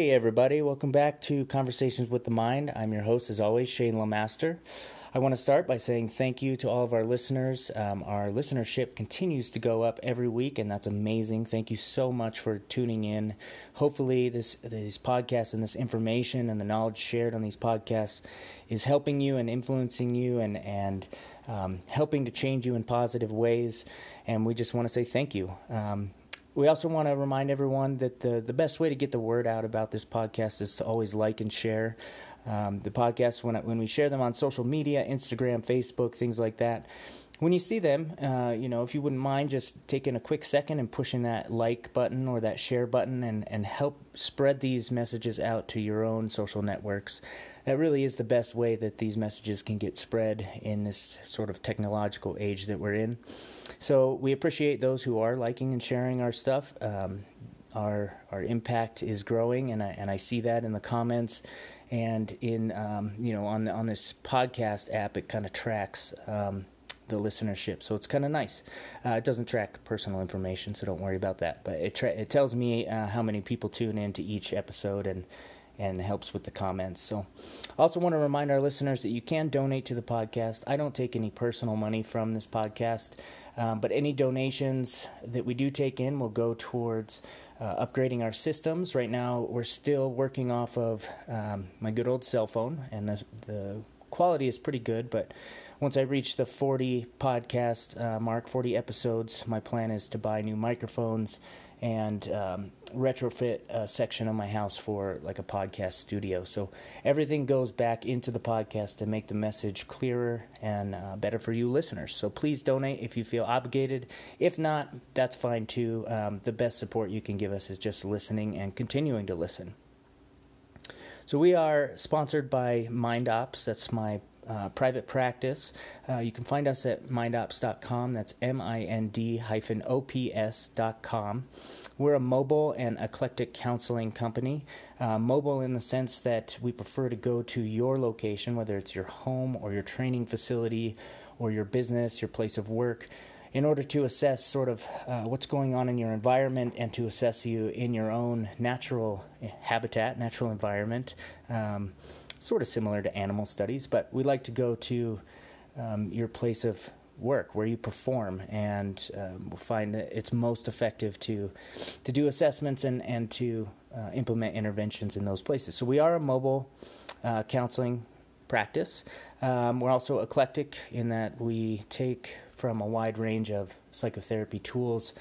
Hey, everybody, welcome back to Conversations with the Mind. I'm your host, as always, Shane Lamaster. I want to start by saying thank you to all of our listeners. Um, our listenership continues to go up every week, and that's amazing. Thank you so much for tuning in. Hopefully, this these podcasts and this information and the knowledge shared on these podcasts is helping you and influencing you and and um, helping to change you in positive ways. And we just want to say thank you. Um, we also want to remind everyone that the, the best way to get the word out about this podcast is to always like and share. Um, the podcast when, when we share them on social media instagram facebook things like that when you see them uh, you know if you wouldn't mind just taking a quick second and pushing that like button or that share button and, and help spread these messages out to your own social networks that really is the best way that these messages can get spread in this sort of technological age that we're in. So we appreciate those who are liking and sharing our stuff. Um, our our impact is growing, and I and I see that in the comments and in um, you know on the, on this podcast app. It kind of tracks. Um, the listenership. So it's kind of nice. Uh, it doesn't track personal information, so don't worry about that. But it tra- it tells me uh, how many people tune in to each episode and and helps with the comments. So, I also want to remind our listeners that you can donate to the podcast. I don't take any personal money from this podcast, um, but any donations that we do take in will go towards uh, upgrading our systems. Right now, we're still working off of um, my good old cell phone, and the, the quality is pretty good, but once I reach the 40 podcast uh, mark, 40 episodes, my plan is to buy new microphones and um, retrofit a section of my house for like a podcast studio. So everything goes back into the podcast to make the message clearer and uh, better for you listeners. So please donate if you feel obligated. If not, that's fine too. Um, the best support you can give us is just listening and continuing to listen. So we are sponsored by MindOps. That's my uh, private practice. Uh, you can find us at mindops.com. That's M I N D hyphen O P S.com. We're a mobile and eclectic counseling company. Uh, mobile in the sense that we prefer to go to your location, whether it's your home or your training facility or your business, your place of work in order to assess sort of uh, what's going on in your environment and to assess you in your own natural habitat, natural environment. Um, sort of similar to animal studies, but we like to go to um, your place of work where you perform and um, find it's most effective to to do assessments and and to uh, implement interventions in those places. So we are a mobile uh, counseling practice. Um, we're also eclectic in that we take from a wide range of psychotherapy tools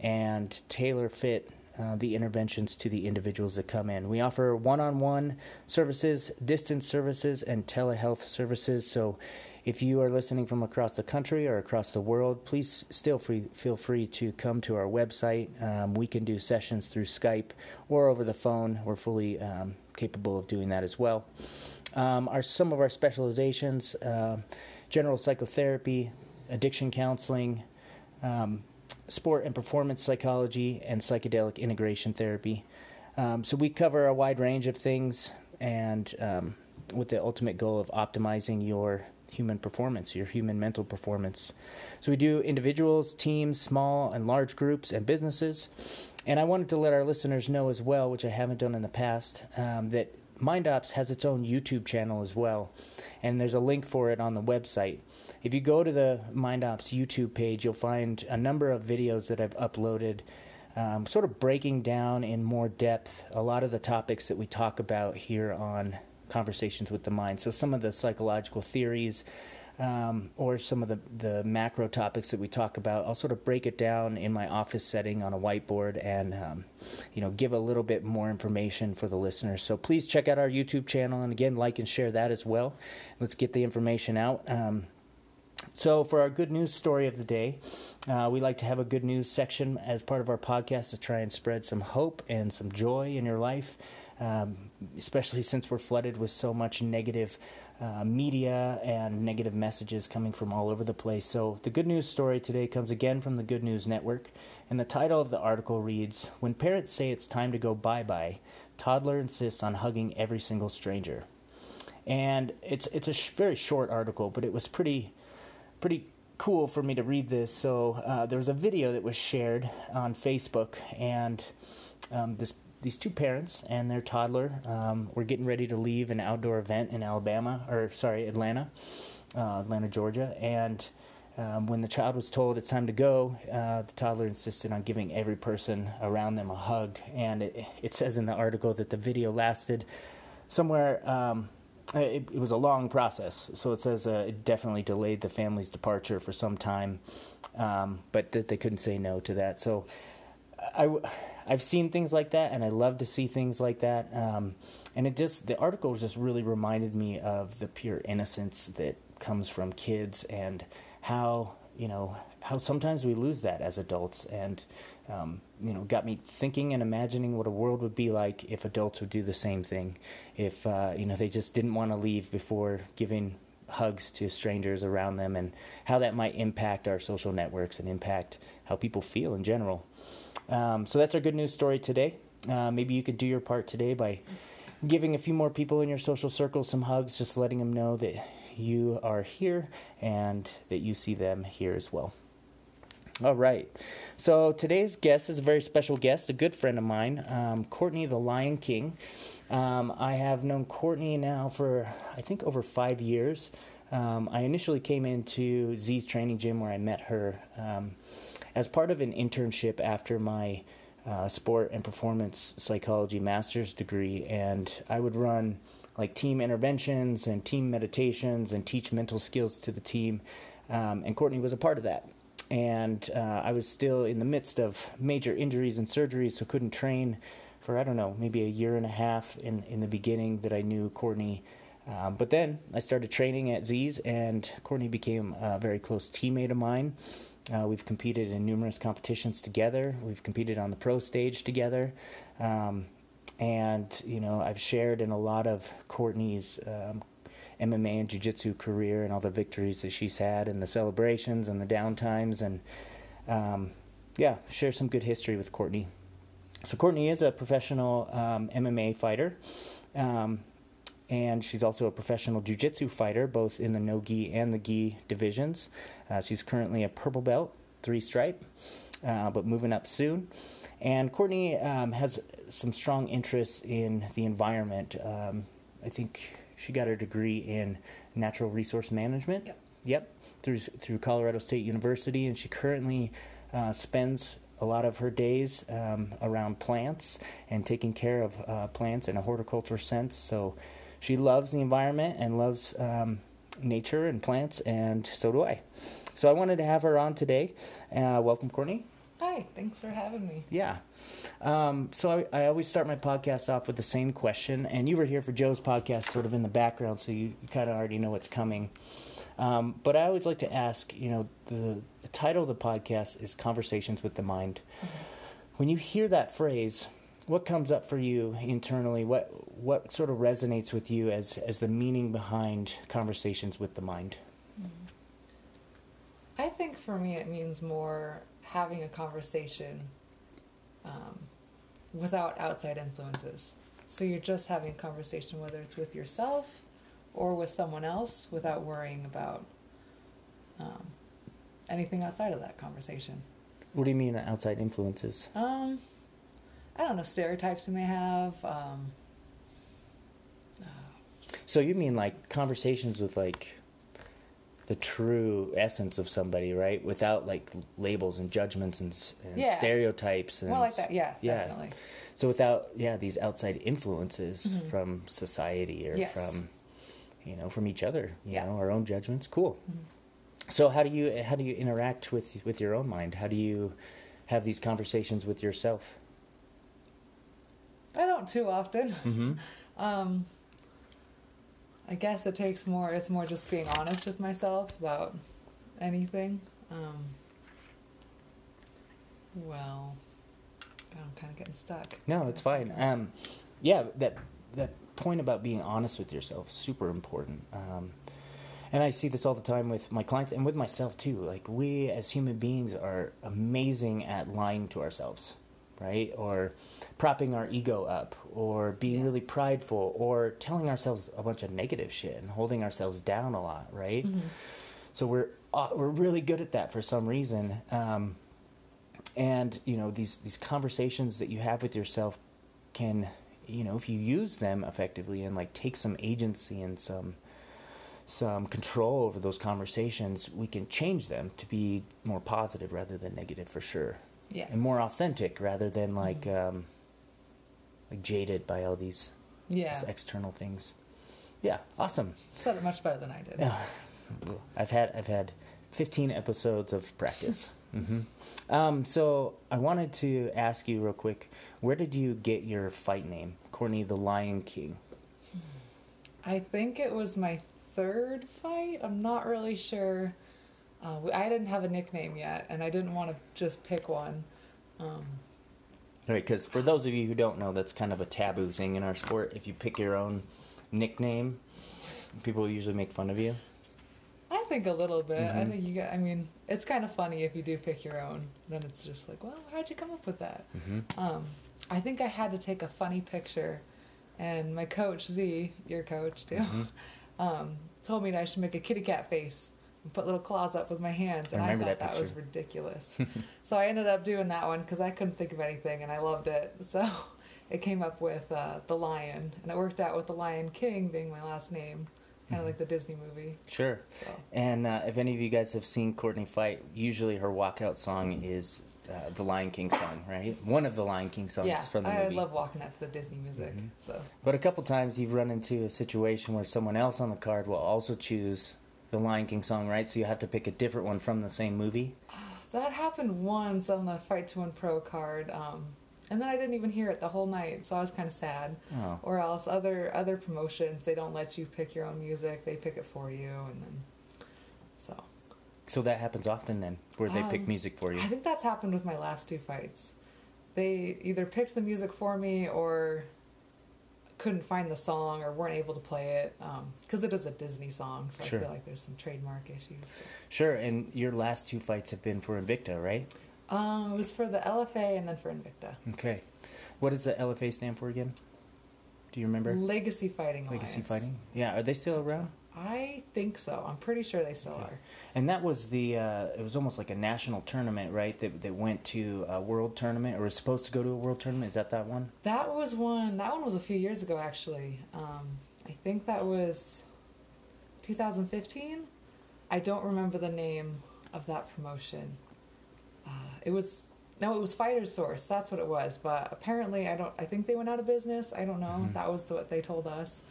and tailor fit uh, the interventions to the individuals that come in. We offer one on one services, distance services, and telehealth services. So if you are listening from across the country or across the world, please still free, feel free to come to our website. Um, we can do sessions through Skype or over the phone. We're fully um, capable of doing that as well. Um, our some of our specializations: uh, general psychotherapy, addiction counseling, um, sport and performance psychology, and psychedelic integration therapy. Um, so we cover a wide range of things, and um, with the ultimate goal of optimizing your human performance, your human mental performance. So we do individuals, teams, small and large groups, and businesses. And I wanted to let our listeners know as well, which I haven't done in the past, um, that MindOps has its own YouTube channel as well, and there's a link for it on the website. If you go to the MindOps YouTube page, you'll find a number of videos that I've uploaded, um, sort of breaking down in more depth a lot of the topics that we talk about here on Conversations with the Mind. So, some of the psychological theories, um, or some of the, the macro topics that we talk about, I'll sort of break it down in my office setting on a whiteboard and um, you know give a little bit more information for the listeners. So please check out our YouTube channel and again like and share that as well. Let's get the information out. Um, so, for our good news story of the day, uh, we like to have a good news section as part of our podcast to try and spread some hope and some joy in your life, um, especially since we're flooded with so much negative uh, media and negative messages coming from all over the place. So, the good news story today comes again from the Good News Network, and the title of the article reads When parents say it's time to go bye bye, toddler insists on hugging every single stranger. And it's, it's a sh- very short article, but it was pretty pretty cool for me to read this. So uh, there was a video that was shared on Facebook, and um, this these two parents and their toddler um, were getting ready to leave an outdoor event in Alabama, or sorry, Atlanta, uh, Atlanta, Georgia, and um, when the child was told it's time to go, uh, the toddler insisted on giving every person around them a hug. And it, it says in the article that the video lasted somewhere. Um, it, it, was a long process, so it says uh, it definitely delayed the family's departure for some time, um, but that they couldn't say no to that. So, I, I've seen things like that, and I love to see things like that. Um, and it just the article just really reminded me of the pure innocence that comes from kids and how you know how sometimes we lose that as adults and um, you know got me thinking and imagining what a world would be like if adults would do the same thing. If uh, you know they just didn't want to leave before giving hugs to strangers around them and how that might impact our social networks and impact how people feel in general. Um, so that's our good news story today. Uh, maybe you could do your part today by giving a few more people in your social circle some hugs just letting them know that you are here and that you see them here as well. All right. So today's guest is a very special guest, a good friend of mine, um, Courtney the Lion King. Um, I have known Courtney now for, I think, over five years. Um, I initially came into Z's training gym where I met her um, as part of an internship after my uh, sport and performance psychology master's degree, and I would run like team interventions and team meditations and teach mental skills to the team. Um, and Courtney was a part of that. And uh, I was still in the midst of major injuries and surgeries, so couldn't train for, I don't know, maybe a year and a half in, in the beginning that I knew Courtney. Um, but then I started training at Z's, and Courtney became a very close teammate of mine. Uh, we've competed in numerous competitions together. We've competed on the pro stage together. Um, and you know I've shared in a lot of Courtney's um, MMA and jiu-jitsu career and all the victories that she's had and the celebrations and the downtimes and um, yeah share some good history with Courtney. So Courtney is a professional um, MMA fighter. Um, and she's also a professional jiu-jitsu fighter, both in the no-gi and the gi divisions. Uh, she's currently a purple belt, three stripe, uh, but moving up soon. And Courtney um, has some strong interests in the environment. Um, I think she got her degree in natural resource management. Yep. Yep. Through through Colorado State University, and she currently uh, spends a lot of her days um, around plants and taking care of uh, plants in a horticulture sense. So she loves the environment and loves um, nature and plants, and so do I. So I wanted to have her on today. Uh, welcome, Courtney. Hi, thanks for having me. Yeah. Um, so I, I, always start my podcast off with the same question, and you were here for Joe's podcast, sort of in the background, so you, you kind of already know what's coming. Um, but I always like to ask, you know, the, the title of the podcast is Conversations with the Mind. Mm-hmm. When you hear that phrase, what comes up for you internally? What what sort of resonates with you as as the meaning behind conversations with the mind? Mm-hmm. I think for me, it means more having a conversation um, without outside influences. So you're just having a conversation, whether it's with yourself or with someone else, without worrying about um, anything outside of that conversation. What do you mean outside influences? Um, I don't know stereotypes you may have. Um, uh, so you mean like conversations with like the true essence of somebody, right? Without like labels and judgments and, and yeah. stereotypes. And, More like that, yeah, yeah. Definitely. So without yeah these outside influences mm-hmm. from society or yes. from you know from each other, you yeah. know our own judgments. Cool. Mm-hmm. So how do you how do you interact with with your own mind? How do you have these conversations with yourself? I don't too often. Mm-hmm. um, I guess it takes more. It's more just being honest with myself about anything. Um, well, I'm kind of getting stuck. No, it's fine. Um, yeah, that that point about being honest with yourself super important. Um, and I see this all the time with my clients and with myself too. Like we as human beings are amazing at lying to ourselves right? Or propping our ego up, or being yeah. really prideful, or telling ourselves a bunch of negative shit and holding ourselves down a lot, right? Mm-hmm. So we're uh, we're really good at that for some reason. Um, and you know these these conversations that you have with yourself can, you know, if you use them effectively and like take some agency and some some control over those conversations, we can change them to be more positive rather than negative for sure. Yeah. And more authentic rather than like um, like jaded by all these, Yeah. external things. Yeah, awesome. Said it much better than I did. Yeah. I've had I've had 15 episodes of practice. hmm Um, so I wanted to ask you real quick, where did you get your fight name, Courtney the Lion King? I think it was my third fight. I'm not really sure. Uh, we- I didn't have a nickname yet, and I didn't want to just pick one. Um, Right, because for those of you who don't know, that's kind of a taboo thing in our sport. If you pick your own nickname, people usually make fun of you. I think a little bit. I Mhm. think you get. I mean, it's kind of funny if you do pick your own. Then it's just like, well, how'd you come up with that? hmm Um, I think I had to take a funny picture, and my coach Z, your coach too, Mhm. um, told me that I should make a kitty cat face and put little claws up with my hands, and I, remember thought that that, was ridiculous. so I ended up doing that one because I couldn't think of anything, and I loved it. So it came up with uh, the lion, and it worked out with the Lion King being my last name, kind of Mhm. like the Disney movie. Sure. So And uh, if any of you guys have seen Courtney fight, usually her walkout song is uh, the Lion King song, right? One of the Lion King songs yeah, from the movie. I love walking out to the Disney music. Mhm. So But a couple times you've run into a situation where someone else on the card will also choose the Lion King song, right? So you have to pick a different one from the same movie. That happened once on the Fight to Win Pro card, um, and then I didn't even hear it the whole night, so I was kind of sad. Oh, Or else other other promotions, they don't let you pick your own music; they pick it for you, and then so so that happens often then, where they pick Um, music for you. I think that's happened with my last two fights. They either picked the music for me or couldn't find the song or weren't able to play it because it is a Disney song, so Sure. I feel like there's some trademark issues. Sure, and your last two fights have been for Invicta, right? Um, it was for the LFA and then for Invicta. Okay. What does the LFA stand for again? Do you remember? Legacy Fighting Legacy Alliance. Fighting? Yeah, are they still around? I think so. I'm pretty sure they still are. And that was the, uh, it was almost like a national tournament, right? That, that went to a world tournament or was supposed to go to a world tournament. Is that that one? That was one. That one was a few years ago, actually. Um, I think that was 2015. I don't remember the name of that promotion. Uh, it was no, it was Fighter Source. That's what it was. But apparently, I don't. I think they went out of business. I don't know. Mhm. That was the, what they told us.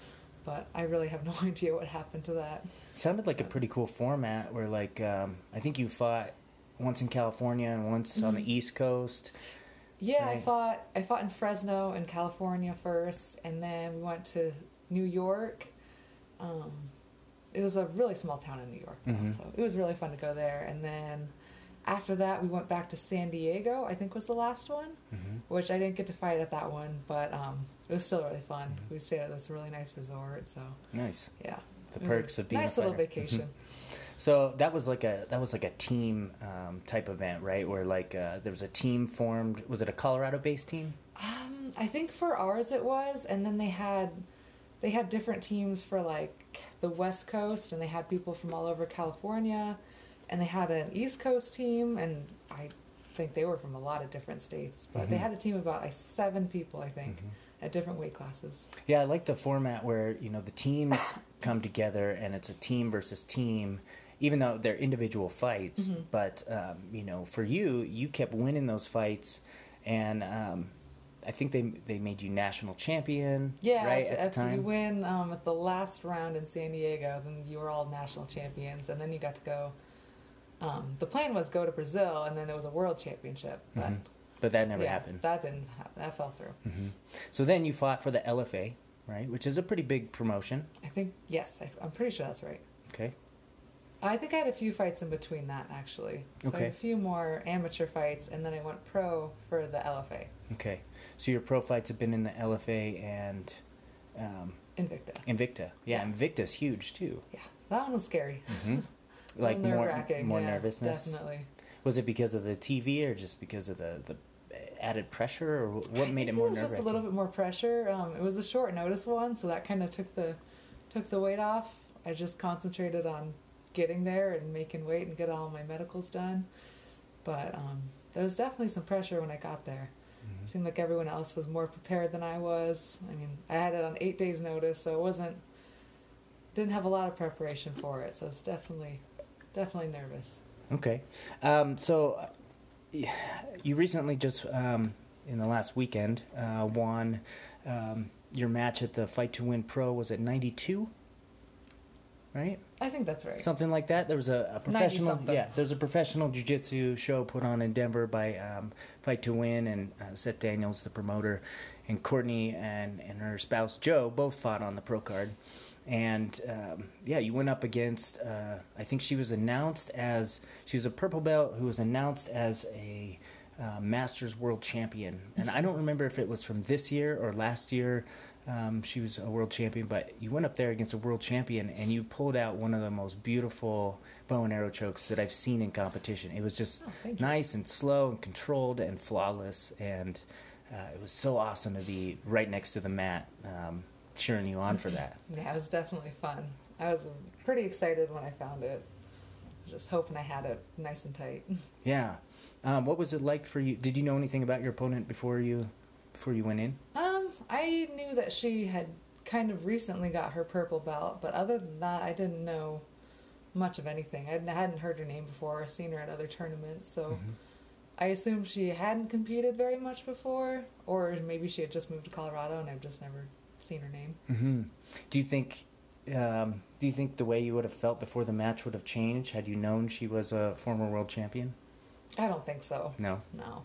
But I really have no idea what happened to that. sounded like a pretty cool format where, like, um, I think you fought once in California and once on Mhm. the East Coast. Yeah, I fought. I fought in Fresno in California first, and then we went to New York. Um, it was a really small town in New York, though, Mhm. so it was really fun to go there. And then after that, we went back to San Diego. I think was the last one, Mm-hmm. which I didn't get to fight at that one, but um, it was still really fun. Mhm. We stayed at this really nice resort, so Nice. yeah, The it was a perks of being nice little fighter. vacation. So that was like a that was like a team um, type event, right? Where like uh, there was a team formed. Was it a Colorado-based team? Um, I think for ours it was, and then they had they had different teams for like the West Coast, and they had people from all over California, and they had an East Coast team, and I think they were from a lot of different states, but they Mhm. had a team of about like seven people, I think, Mhm. at different weight classes. Yeah, I like the format where you know the teams come together and it's a team versus team, even though they're individual fights. Mhm. But um, you know, for you, you kept winning those fights, and um, I think they they made you national champion. Yeah, right after, at the after you win um, at the last round in San Diego, then you were all national champions, and then you got to go. Um, the plan was go to Brazil, and then it was a world championship, but. Mhm. But that never yeah, happened. That didn't happen. That fell through. hmm So then you fought for the LFA, right? Which is a pretty big promotion. I think yes. I, I'm pretty sure that's right. Okay. I think I had a few fights in between that actually. So I Okay. had a few more amateur fights, and then I went pro for the LFA Okay. So your pro fights have been in the LFA and um, Invicta. Invicta. Yeah, Yeah. Invicta's huge too. Yeah, that one was scary. hmm Like more more yeah, nervousness. Definitely. Was it because of the TV or just because of the the added pressure or what I made it more was just a little bit more pressure. Um, it was a short notice one, so that kind of took the took the weight off. I just concentrated on getting there and making weight and get all my medicals done. But um, there was definitely some pressure when I got there. Mm-hmm. Seemed like everyone else was more prepared than I was. I mean, I had it on eight days' notice, so it wasn't didn't have a lot of preparation for it. So it's definitely definitely nervous. Okay, um, so you recently just um, in the last weekend uh, won um, your match at the Fight to Win Pro. Was it ninety two? Right. I think that's right. Something like that. There was a, a professional, yeah. There was a professional jiu-jitsu show put on in Denver by um, Fight to Win and uh, Seth Daniels, the promoter, and Courtney and and her spouse Joe both fought on the pro card, and um, yeah, you went up against. Uh, I think she was announced as she was a purple belt who was announced as a uh, Masters World Champion, and I don't remember if it was from this year or last year. Um, she was a world champion, but you went up there against a world champion and you pulled out one of the most beautiful bow and arrow chokes that I've seen in competition. It was just oh, nice and slow and controlled and flawless, and uh, it was so awesome to be right next to the mat, um, cheering you on for that. yeah, it was definitely fun. I was pretty excited when I found it. Just hoping I had it nice and tight. Yeah. Um, what was it like for you? Did you know anything about your opponent before you before you went in? Um, I knew that she had kind of recently got her purple belt, but other than that, I didn't know much of anything. I hadn't heard her name before or seen her at other tournaments, so mm-hmm. I assumed she hadn't competed very much before, or maybe she had just moved to Colorado and I've just never seen her name. Mm-hmm. Do you think? Um, do you think the way you would have felt before the match would have changed had you known she was a former world champion? I don't think so. No. No.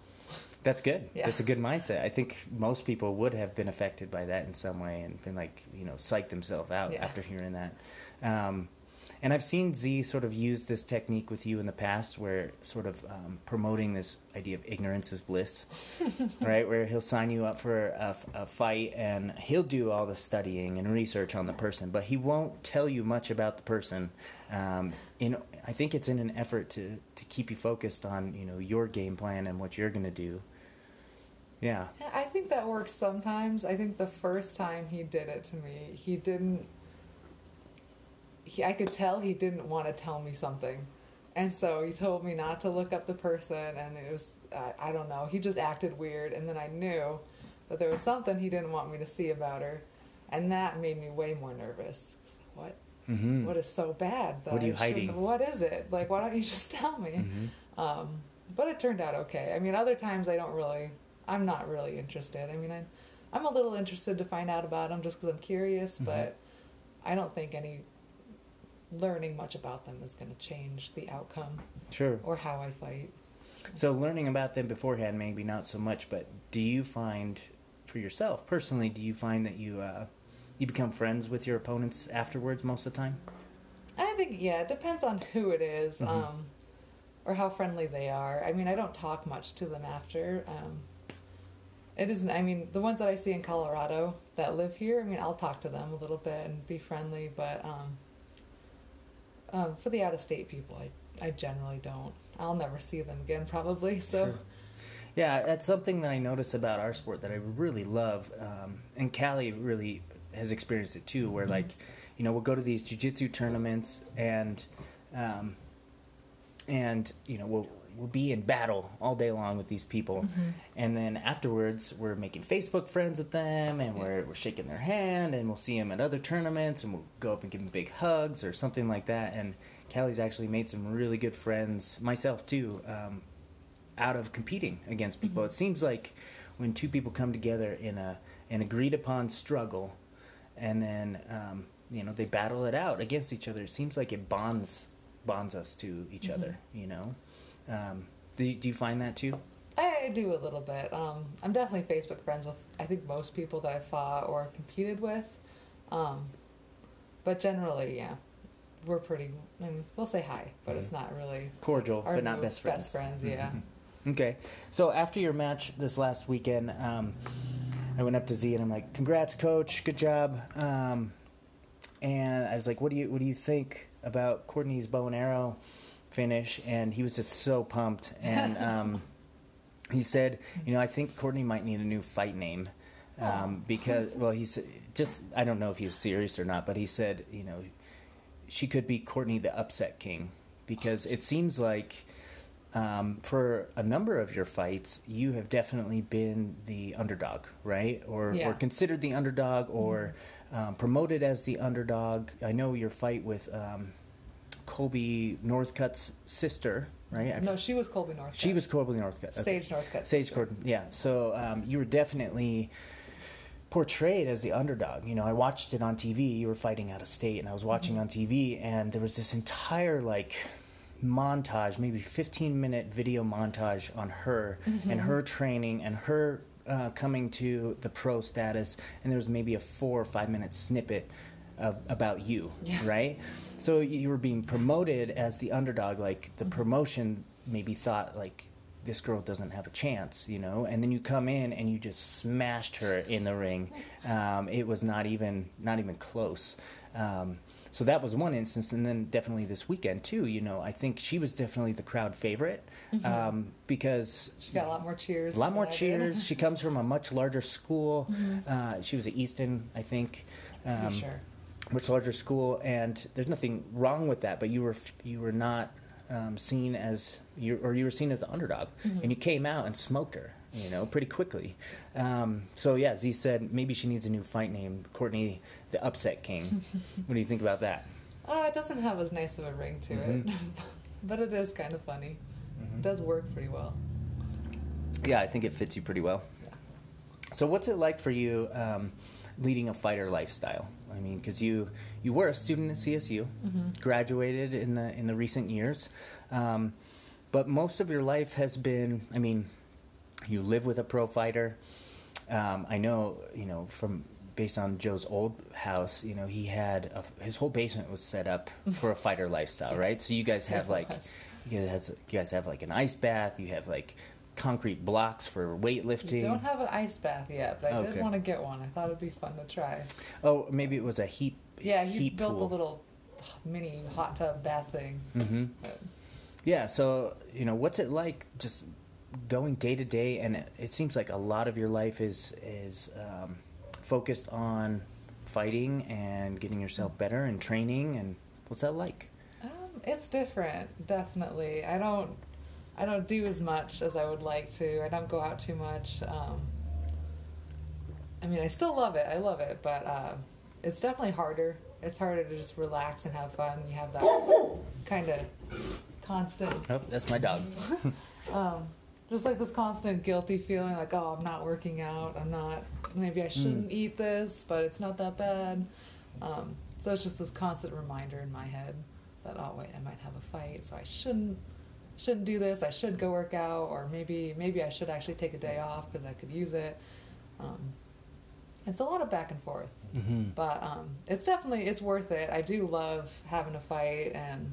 That's good. Yeah. That's a good mindset. I think most people would have been affected by that in some way and been like, you know, psyched themselves out yeah. after hearing that. Um, and I've seen Z sort of use this technique with you in the past, where sort of um, promoting this idea of ignorance is bliss, right? Where he'll sign you up for a, a, fight and he'll do all the studying and research on the person, but he won't tell you much about the person. Um, in I think it's in an effort to to keep you focused on you know your game plan and what you're going to do. Yeah. I think that works sometimes. I think the first time he did it to me, he didn't. He, I could tell he didn't want to tell me something. And so he told me not to look up the person, and it was, uh, I don't know, he just acted weird. And then I knew that there was something he didn't want me to see about her. And that made me way more nervous. What? Mm-hmm. what is so bad? what are you hiding? What is it? Like, why don't you just tell me? Mm-hmm. Um, but it turned out okay. I mean, other times I don't really I'm not really interested. I mean, I'm I'm a little interested to find out about them just because I'm curious, mm-hmm. but I don't think any learning much about them is going to change the outcome. Sure. Or how I fight. So learning about them beforehand, maybe not so much. But do you find, for yourself personally, do you find that you uh, you become friends with your opponents afterwards most of the time? I think yeah, it depends on who it is, mm-hmm. um, or how friendly they are. I mean, I don't talk much to them after. Um, it isn't. I mean, the ones that I see in Colorado that live here. I mean, I'll talk to them a little bit and be friendly, but um, um, for the out of state people, I I generally don't. I'll never see them again, probably. So. Sure. Yeah, that's something that I notice about our sport that I really love, um, and Callie really has experienced it too. Where mm-hmm. like, you know, we'll go to these jujitsu tournaments and, um, and you know we'll we'll be in battle all day long with these people, mm-hmm. and then afterwards we're making Facebook friends with them, and we're we're shaking their hand, and we'll see them at other tournaments, and we'll go up and give them big hugs or something like that. And Callie's actually made some really good friends, myself too, um, out of competing against people. Mm-hmm. It seems like when two people come together in a an agreed upon struggle, and then um, you know they battle it out against each other, it seems like it bonds bonds us to each mm-hmm. other. You know. Um, do, do you find that too? I do a little bit. Um, I'm definitely Facebook friends with I think most people that I fought or competed with, um, but generally, yeah, we're pretty. I mean, we'll say hi, but mm-hmm. it's not really cordial, but not best friends. Best friends, yeah. Mm-hmm. Okay, so after your match this last weekend, um, I went up to Z and I'm like, "Congrats, coach! Good job." Um, and I was like, "What do you What do you think about Courtney's bow and arrow?" Finish, and he was just so pumped. And um, he said, you know, I think Courtney might need a new fight name. Um, because well he said just I don't know if he was serious or not, but he said you know she could be Courtney the upset king because it seems like um, for a number of your fights, you have definitely been the underdog, right? Or, Yeah. or considered the underdog, or um, promoted as the underdog. I know your fight with um, Colbey Northcutt's sister, right? I No, she was Colbey Northcutt. she was Colbey Northcutt. okay. Sage Northcutt. Sage Gordon, yeah. So um, you were definitely portrayed as the underdog. You know, I watched it on TV. You were fighting out of state, and I was watching on TV, and there was this entire like montage, maybe 15 minute video montage on her and her training and her uh, coming to the pro status, and there was maybe a four or five minute snippet of, about you, Yeah. right? So you were being promoted as the underdog, like the promotion maybe thought like this girl doesn't have a chance, you know, and then you come in and you just smashed her in the ring. Um, it was not even not even close. Um, so that was one instance, and then definitely this weekend too. You know, I think she was definitely the crowd favorite um, because She got a lot more cheers. a lot more cheers. she comes from a much larger school. Uh, she was at Easton, I think. Um, sure. Much larger school, and there's nothing wrong with that. But you were you were not um, seen as you or you were seen as the underdog, and you came out and smoked her, you know, pretty quickly. Um, so yeah, Z said maybe she needs a new fight name, Courtney, the Upset King. what do you think about that? Oh, it doesn't have as nice of a ring to it, but it is kind of funny. It does work pretty well. Yeah, I think it fits you pretty well. Yeah. So what's it like for you um, leading a fighter lifestyle? I mean, because you you were a student at CSU, graduated in the in the recent years, um, but most of your life has been. I mean, you live with a pro fighter. Um, I know, you know, from based on Joe's old house, you know, he had a, his whole basement was set up for a fighter lifestyle, right? So you guys have like, was. you guys, you guys have like an ice bath. You have like concrete blocks for We weightlifting. don't have an ice bath yet, but I Okay. did want to get one. I thought it'd be fun to try. Oh, maybe it was a heat. Yeah, he built pool. a little mini hot tub bath thing. hmm But Yeah. So you know, what's it like just going day to day? And it, it seems like a lot of your life is is um, focused on fighting and getting yourself better and training. And what's that like? um, it's different, definitely. I don't, I don't do as much as I would like to. I don't go out too much. Um, I mean, I still love it. I love it, but uh, it's definitely harder. It's harder to just relax and have fun. You have that kind of constant Oh, that's my dog. um, just like this constant guilty feeling like oh i'm not working out i'm not maybe i shouldn't eat this but it's not that bad um, so it's just this constant reminder in my head that oh wait i might have a fight so i shouldn't shouldn't do this i should go work out or maybe maybe i should actually take a day off because i could use it um, it's a lot of back and forth hmm but um, it's definitely it's worth it. I do love having a fight, and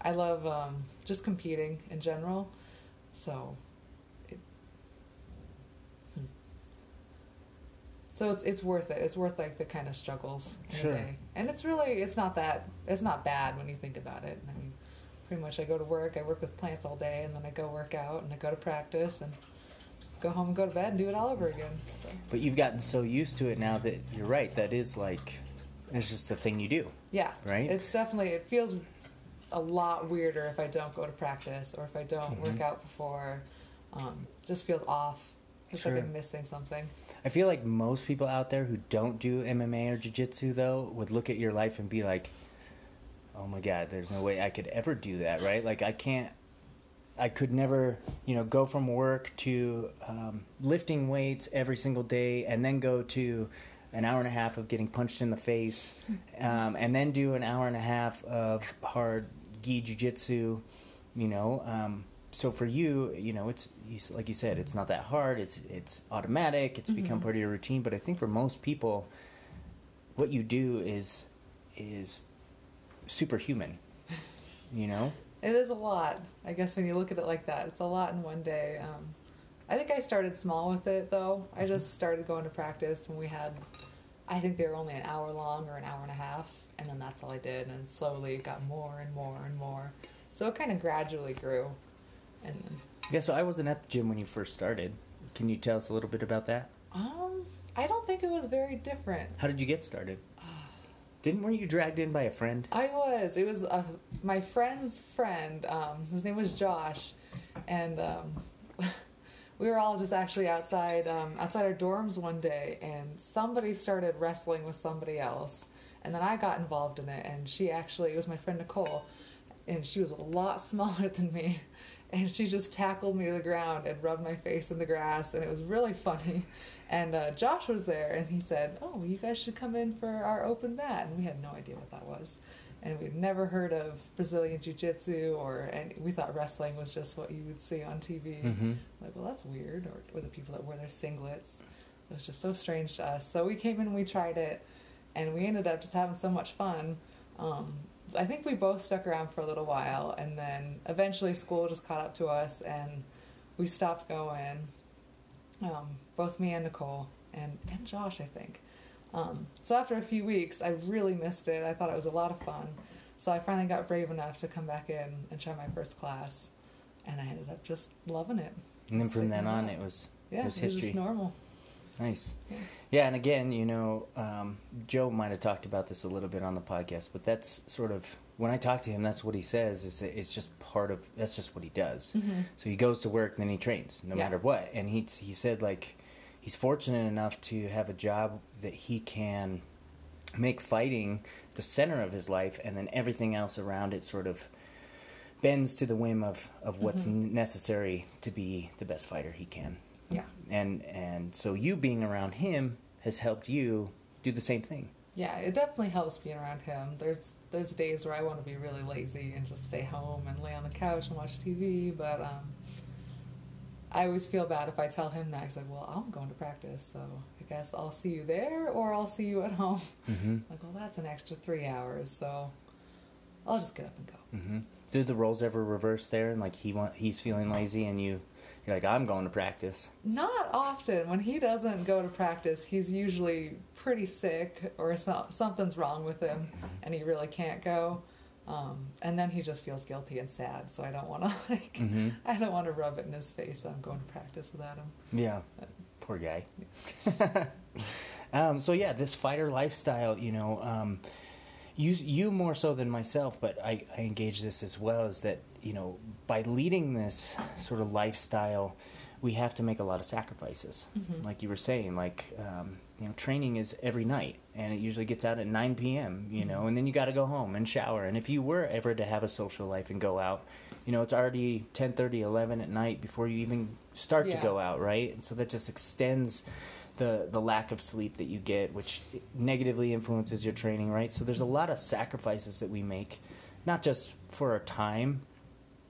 I love um, just competing in general. So, it, hmm. so it's it's worth it. It's worth like the kind of struggles Sure. a day, and it's really it's not that it's not bad when you think about it. I mean, pretty much I go to work, I work with plants all day, and then I go work out, and I go to practice, and go home and go to bed and do it all over again. So. But you've gotten so used to it now that you're right. That is like, it's just the thing you do. Yeah. Right? It's definitely it feels a lot weirder if I don't go to practice or if I don't Mhm. work out before. Um, just feels off. It's like I'm missing something. I feel like most people out there who don't do MMA or jiu-jitsu though would look at your life and be like, "Oh my god, there's no way I could ever do that." Right? Like I can't I could never, you know, go from work to um, lifting weights every single day and then go to an hour and a half of getting punched in the face um, and then do an hour and a half of hard gi jiu-jitsu, you know. Um, so for you, you know, it's you like you said, it's not that hard. It's it's automatic. It's become Mhm. part of your routine. But I think for most people, what you do is is superhuman. You know. It is a lot. I guess when you look at it like that, it's a lot in one day. Um, I think I started small with it though. I just started going to practice when we had, I think they were only an hour long or an hour and a half, and then that's all I did. And slowly it got more and more and more. So it kind of gradually grew. And then Yeah, so I wasn't at the gym when you first started. Can you tell us a little bit about that? Um, I don't think it was very different. How did you get started? Didn't were you dragged in by a friend? I was. It was uh, my friend's friend. Um, his name was Josh. and um, we were all just actually outside um, outside our dorms one day, and somebody started wrestling with somebody else, and then I got involved in it, and she actually it was my friend Nicole, and she was a lot smaller than me, and she just tackled me to the ground and rubbed my face in the grass, and it was really funny. And uh, Josh was there, and he said, "Oh, you guys should come in for our open mat," and we had no idea what that was and we'd never heard of Brazilian Jiu Jitsu or and we thought wrestling was just what you would see on TV. Mm-hmm. Like, well, that's weird. Or, or the people that wear their singlets. It was just so strange to us. So we came in and we tried it, and we ended up just having so much fun. Um, I think we both stuck around for a little while, and then eventually school just caught up to us, and we stopped going. Um, both me and Nicole, and, and Josh, I think. Um, so after a few weeks, I really missed it. I thought it was a lot of fun. So I finally got brave enough to come back in and try my first class, and I ended up just loving it. And then from then on, it was Yeah, it was it was just normal. Nice. Yeah. Yeah, and again, you know, um, Joe might have talked about this a little bit on the podcast, but that's sort of when I talk to him, that's what he says. Is that it's just part of that's just what he does. Mhm. So he goes to work, then he trains, no Yeah. matter what. And he he said like he's fortunate enough to have a job that he can make fighting the center of his life, and then everything else around it sort of bends to the whim of of what's Mhm. necessary to be the best fighter he can Yeah. and and so you being around him has helped you do the same thing Yeah, it definitely helps being around him. There's there's days where I want to be really lazy and just stay home and lay on the couch and watch TV, but um, I always feel bad if I tell him that. He's like, "Well, I'm going to practice, so I guess I'll see you there, or I'll see you at home." mm-hmm. Like, well, that's an extra three hours, so I'll just get up and go. Mm-hmm. do the roles ever reverse there and like he want he's feeling lazy and you you're like i'm going to practice Not often. When he doesn't go to practice, he's usually pretty sick or so, something's wrong with him and he really can't go. Um, and then he just feels guilty and sad. So I don't want to like, mm-hmm. I don't want to rub it in his face. I'm going to practice without him. yeah poor guy um, so yeah this fighter lifestyle you know um, you you more so than myself but I, I engage this as well is that you know by leading this sort of lifestyle we have to make a lot of sacrifices. Mhm. like you were saying like um, you know training is every night and it usually gets out at 9 p.m you know and then you got to go home and shower. And if you were ever to have a social life and go out you know it's already 10 11 at night before you even start to go out right? And so that just extends the the lack of sleep that you get which negatively influences your training right? So there's a lot of sacrifices that we make not just for our time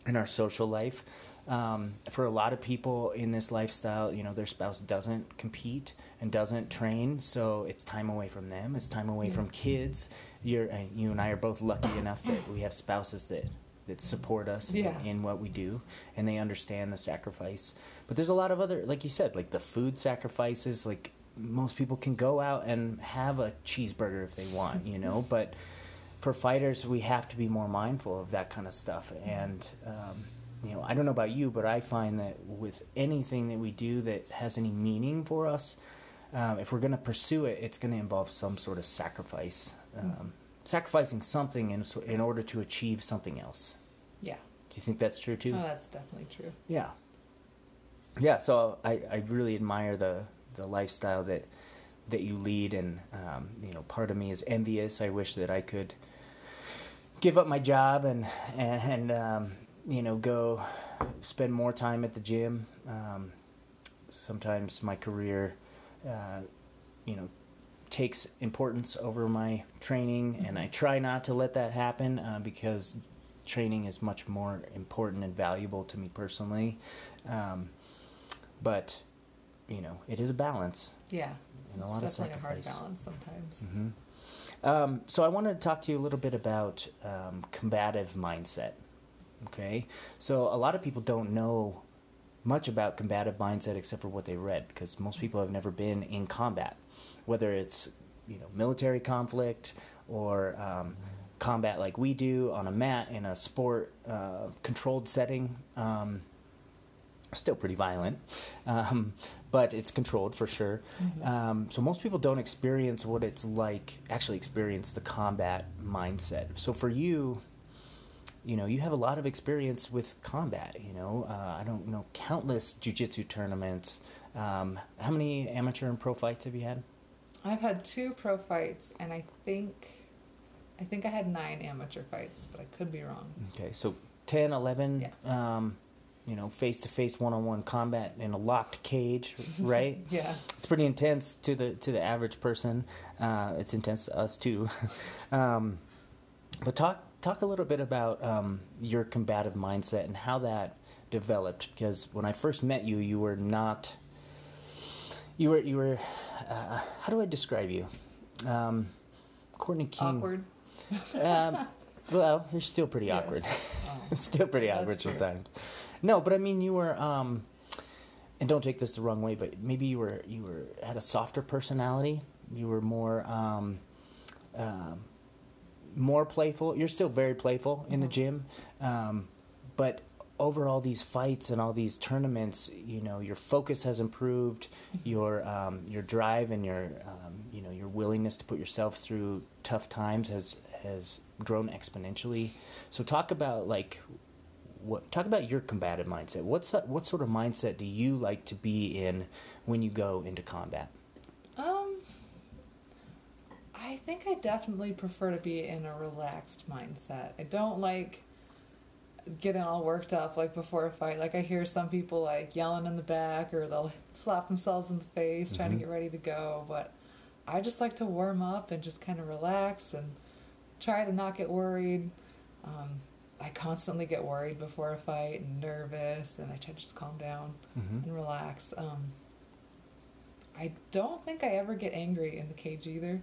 in our social life. Um, for a lot of people in this lifestyle, you know, their spouse doesn't compete and doesn't train, so it's time away from them. It's time away Yeah. from kids. You're, you and I are both lucky enough that we have spouses that that support us in- in, what we do, and they understand the sacrifice. But there's a lot of other, like you said, like the food sacrifices. Like most people can go out and have a cheeseburger if they want, you know, but for fighters, we have to be more mindful of that kind of stuff. And um, you know, I don't know about you, but I find that with anything that we do that has any meaning for us, um, if we're going to pursue it, it's going to involve some sort of sacrifice, um, sacrificing something in in order to achieve something else. Yeah. Do you think that's true too? Oh, that's definitely true. Yeah. Yeah, so I, I really admire the, the lifestyle that that you lead, and um, you know, part of me is envious. I wish that I could give up my job and and, and um, you know go spend more time at the gym. Um, sometimes my career, uh, you know, takes importance over my training, and I try not to let that happen uh, because training is much more important and valuable to me personally. Um, but you know, it is a balance Yeah. And a it's lot of definitely a hard balance sometimes. hmm Um, so I wanted to talk to you a little bit about um, combative mindset. Okay, so a lot of people don't know much about combative mindset except for what they read, because most people have never been in combat, whether it's you know military conflict or um, combat like we do on a mat in a sport uh, controlled setting. Um, still pretty violent, um, but it's controlled for sure. Um, so most people don't experience what it's like, actually experience the combat mindset. So for you, you know, you have a lot of experience with combat. You know, uh, I don't know countless jujitsu tournaments. Um, how many amateur and pro fights have you had? I've had two pro fights, and I think, I think I had nine amateur fights, but I could be wrong. Okay, so 10, 11, um, you know, face to face, one on one combat in a locked cage, right? Yeah. It's pretty intense to the to the average person. Uh, it's intense to us too. um, but talk talk a little bit about um, your combative mindset and how that developed. Because when I first met you, you were not. You were you were. Uh, how do I describe you? Um, Courtney King. Awkward. Um, well, you're still pretty Yes. awkward. Oh. still pretty awkward sometimes. No, but I mean, you were. Um, and don't take this the wrong way, but maybe you were you were had a softer personality. You were more um, um, more playful. You're still very playful in the Mhm. gym, um, but over all these fights and all these tournaments, you know, your focus has improved. Your um, your drive and your um, you know your willingness to put yourself through tough times has has grown exponentially. So talk about like what talk about your combative mindset. What's what sort of mindset do you like to be in when you go into combat? Um, I think I definitely prefer to be in a relaxed mindset. I don't like getting all worked up like before a fight. Like I hear some people like yelling in the back or they'll slap themselves in the face trying Mhm. to get ready to go. But I just like to warm up and just kind of relax and try to not get worried. Um, I constantly get worried before a fight and nervous, and I try to just calm down Mm-hmm. and relax. Um, I don't think I ever get angry in the cage either.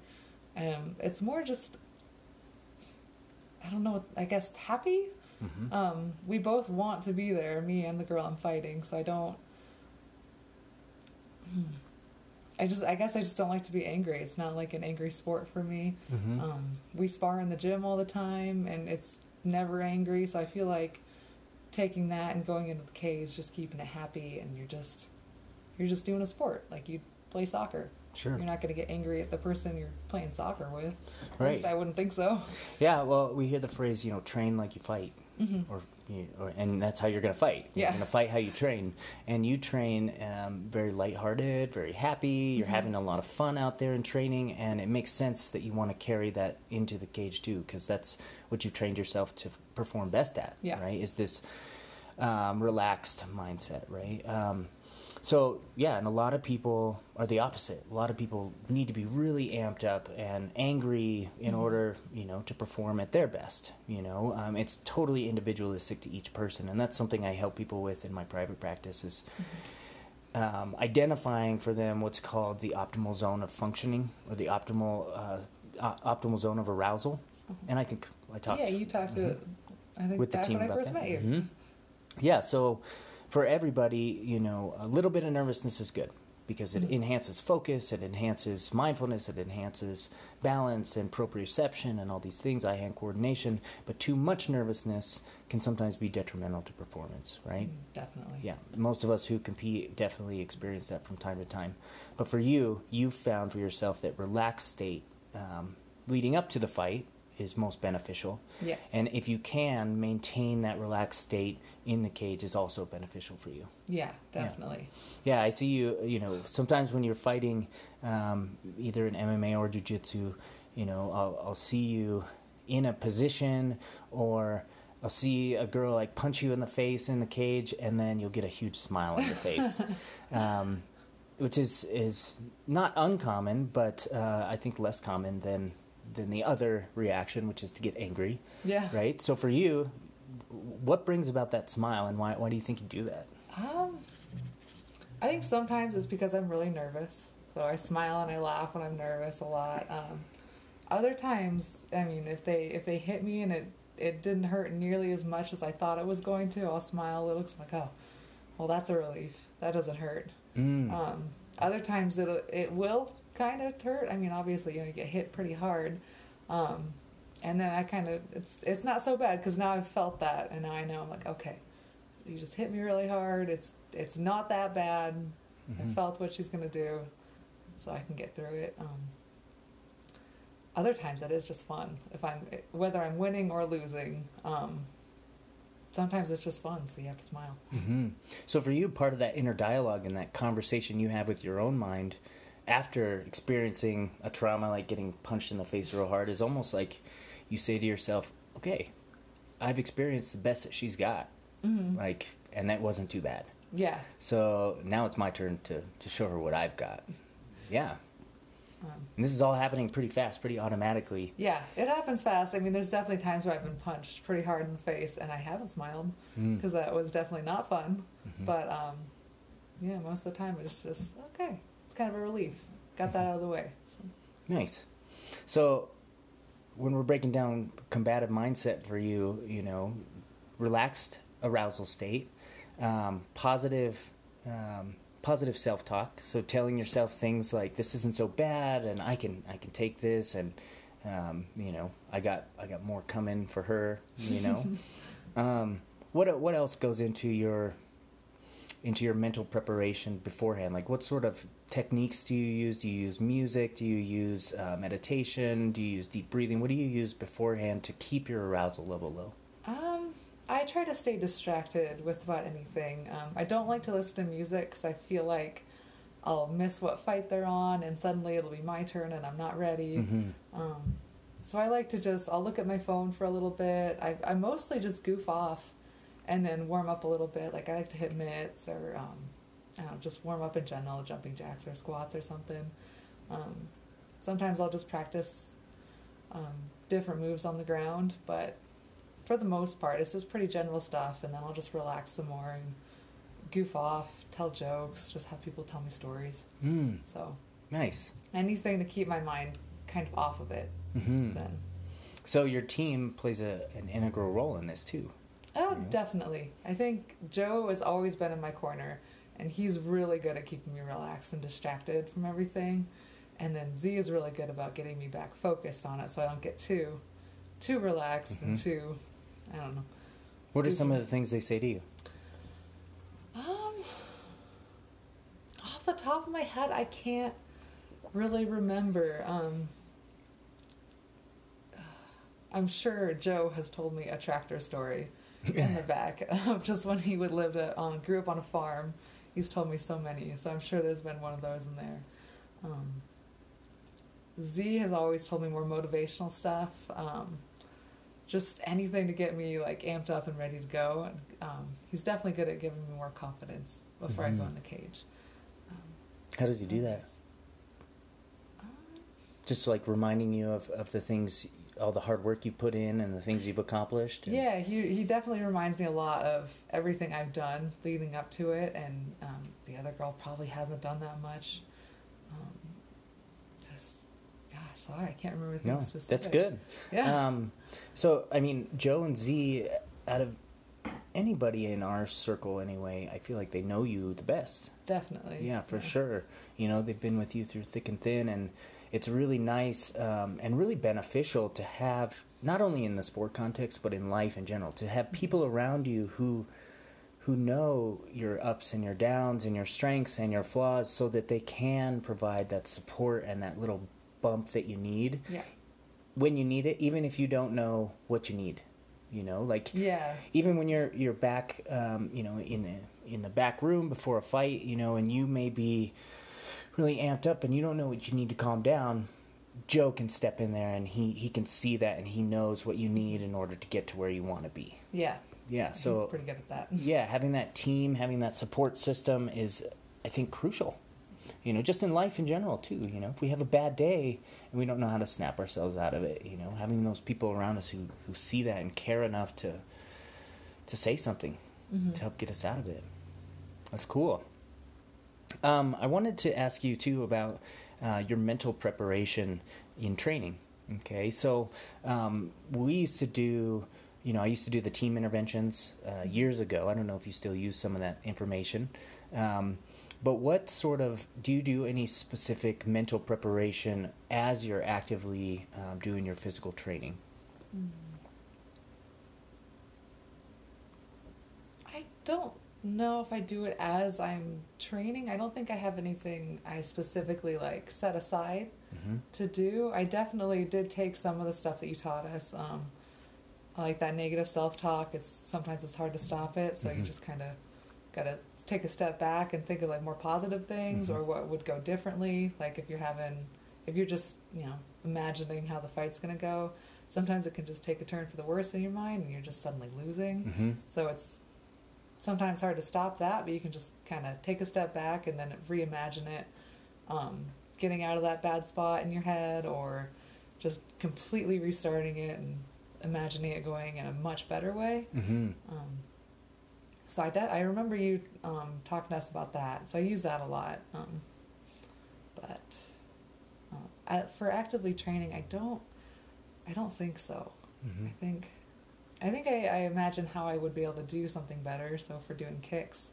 Um, it's more just, I don't know, I guess happy. Mm-hmm. Um, we both want to be there, me and the girl I'm fighting, so I don't. Hmm. I just, I guess I just don't like to be angry. It's not like an angry sport for me. Mm-hmm. Um, we spar in the gym all the time, and it's never angry. So I feel like taking that and going into the cage, just keeping it happy, and you're just you're just doing a sport like you play soccer. sure. You're not going to get angry at the person you're playing soccer with. At Right. least I wouldn't think so. Yeah. Well, we hear the phrase, you know, train like you fight, hmm or, you or and that's how you're going to fight. You're Yeah. going to fight how you train, and you train um, very lighthearted, very happy. You're Mhm. having a lot of fun out there in training, and it makes sense that you want to carry that into the cage too, because that's what you've trained yourself to perform best at. Yeah. Right. Is this um, relaxed mindset, right? Um, so yeah, and a lot of people are the opposite. A lot of people need to be really amped up and angry in Mhm. order, you know, to perform at their best. You know, um, it's totally individualistic to each person, and that's something I help people with in my private practice is um, identifying for them what's called the optimal zone of functioning or the optimal uh, o- optimal zone of arousal. And I think I talked Yeah, you talked to Mhm. it. I think with the team when I about first that. met you. Mhm. Yeah, so for everybody, you know, a little bit of nervousness is good because it Mhm. enhances focus, it enhances mindfulness, it enhances balance and proprioception and all these things, eye hand coordination. But too much nervousness can sometimes be detrimental to performance, right? Mm, Definitely. Yeah, most of us who compete definitely experience that from time to time. But for you, you've found for yourself that relaxed state um, leading up to the fight is most beneficial. Yes. And if you can maintain that relaxed state in the cage is also beneficial for you. yeah, definitely. Yeah, I see you, you know, sometimes when you're fighting um, either in MMA or jiu-jitsu, you know, I'll, I'll see you in a position or I'll see a girl like punch you in the face in the cage and then you'll get a huge smile on your face. um, which is, is not uncommon, but uh, I think less common than than the other reaction, which is to get angry Yeah. right? So for you, what brings about that smile, and why why do you think you do that? Um, I think sometimes it's because I'm really nervous. So I smile and I laugh when I'm nervous a lot. Um, other times, I mean, if they if they hit me and it it didn't hurt nearly as much as I thought it was going to, I'll smile a little. 'cause I'm like, oh, well, that's a relief. That doesn't hurt. Mm. Um, other times it it will kind of hurt. I mean, obviously, you know, you get hit pretty hard, um, and then I kind of it's it's not so bad because now I've felt that, and now I know I'm like, okay, you just hit me really hard. It's it's not that bad. I Mhm. felt what she's gonna do, so I can get through it. Um, other times that is just fun if I'm whether I'm winning or losing. Um, sometimes it's just fun, so you have to smile. hmm So for you, part of that inner dialogue and that conversation you have with your own mind after experiencing a trauma like getting punched in the face real hard is almost like you say to yourself, "Okay, I've experienced the best that she's got." Mm-hmm. Like, and that wasn't too bad. Yeah. So now it's my turn to to show her what I've got. Yeah. Um, And this is all happening pretty fast, pretty automatically. yeah, it happens fast. I mean, there's definitely times where I've been punched pretty hard in the face and I haven't smiled Mm. because that was definitely not fun. Mhm. But um, yeah, most of the time it's just okay. Kind of a relief. Got that out of the way. So. Nice. So, when we're breaking down combative mindset for you, you know, relaxed arousal state, um, positive, um, positive self-talk. So telling yourself things like "This isn't so bad," and "I can, I can take this," and um, you know, I got, I got more coming for her. You know, um, what what else goes into your into your mental preparation beforehand? Like, what sort of techniques do you use? Do you use music? Do you use uh, meditation? Do you use deep breathing? What do you use beforehand to keep your arousal level low? Um, I try to stay distracted with about anything. Um, I don't like to listen to music because I feel like I'll miss what fight they're on, and suddenly it'll be my turn, and I'm not ready. Mhm. Um, so I like to just I'll look at my phone for a little bit. I I mostly just goof off, and then warm up a little bit. Like I like to hit mitts or um, I don't know, just warm up in general, jumping jacks or squats or something. Um, sometimes I'll just practice um, different moves on the ground, but for the most part, it's just pretty general stuff, and then I'll just relax some more and goof off, tell jokes, just have people tell me stories. Mm, So nice. anything to keep my mind kind of off of it. hmm Then, So your team plays a, an integral role in this too. Oh, Yeah. definitely. I think Joe has always been in my corner, and he's really good at keeping me relaxed and distracted from everything. And then Z is really good about getting me back focused on it, so I don't get too, too relaxed and Mhm. too, I don't know. What are some you- of the things they say to you? Um, off the top of my head, I can't really remember. Um, I'm sure Joe has told me a tractor story in the back of just when he would live at, on grew up on a farm. He's told me so many, so I'm sure there's been one of those in there. Um, Z has always told me more motivational stuff. Um, just anything to get me like amped up and ready to go. Um, he's definitely good at giving me more confidence before I go Mhm. in the cage. Um, How does he do that? um, Just like reminding you of, of the things, all the hard work you put in and the things you've accomplished. and- Yeah, he he definitely reminds me a lot of everything I've done leading up to it, and um, the other girl probably hasn't done that much. Um, just, gosh, sorry, I can't remember things No, specific. that's good. Yeah, Um, so, I mean, Joe and Z, out of anybody in our circle anyway, I feel like they know you the best. definitely. Yeah, for sure. You know, they've been with you through thick and thin, and it's really nice um, and really beneficial to have, not only in the sport context, but in life in general, to have people around you who who know your ups and your downs and your strengths and your flaws so that they can provide that support and that little bump that you need Yeah. when you need it even if you don't know what you need you know like Yeah. even when you're you're back um, you know in the in the back room before a fight you know and you may be really amped up and you don't know what you need to calm down joe can step in there and he he can see that and he knows what you need in order to get to where you want to be Yeah. yeah He's so pretty good at that. yeah having that team having that support system is i think crucial you know just in life in general too you know if we have a bad day and we don't know how to snap ourselves out of it you know having those people around us who who see that and care enough to to say something Mhm. to help get us out of it that's cool um, i wanted to ask you too about uh, your mental preparation in training okay? So um, we used to do you know i used to do the team interventions uh, years ago. I don't know if you still use some of that information. Um, but what sort of do you do any specific mental preparation as you're actively um, doing your physical training? Mm. I don't know if I do it as I'm training. I don't think I have anything I specifically like set aside mm-hmm. to do. I definitely did take some of the stuff that you taught us. Um, like that negative self-talk it's sometimes it's hard to stop it so you Mhm. just kind of gotta take a step back and think of like more positive things Mhm. or what would go differently like if you're having if you're just you know imagining how the fight's gonna go sometimes it can just take a turn for the worse in your mind and you're just suddenly losing Mm-hmm. so it's sometimes hard to stop that, but you can just kind of take a step back and then reimagine it, um, getting out of that bad spot in your head or just completely restarting it and imagining it going in a much better way. Mm-hmm. Um, so I, de- I remember you um, talking to us about that. So I use that a lot. Um, but uh, I, for actively training, I don't. I don't think so. Mm-hmm. I think, I think I, I imagine how I would be able to do something better. So for doing kicks,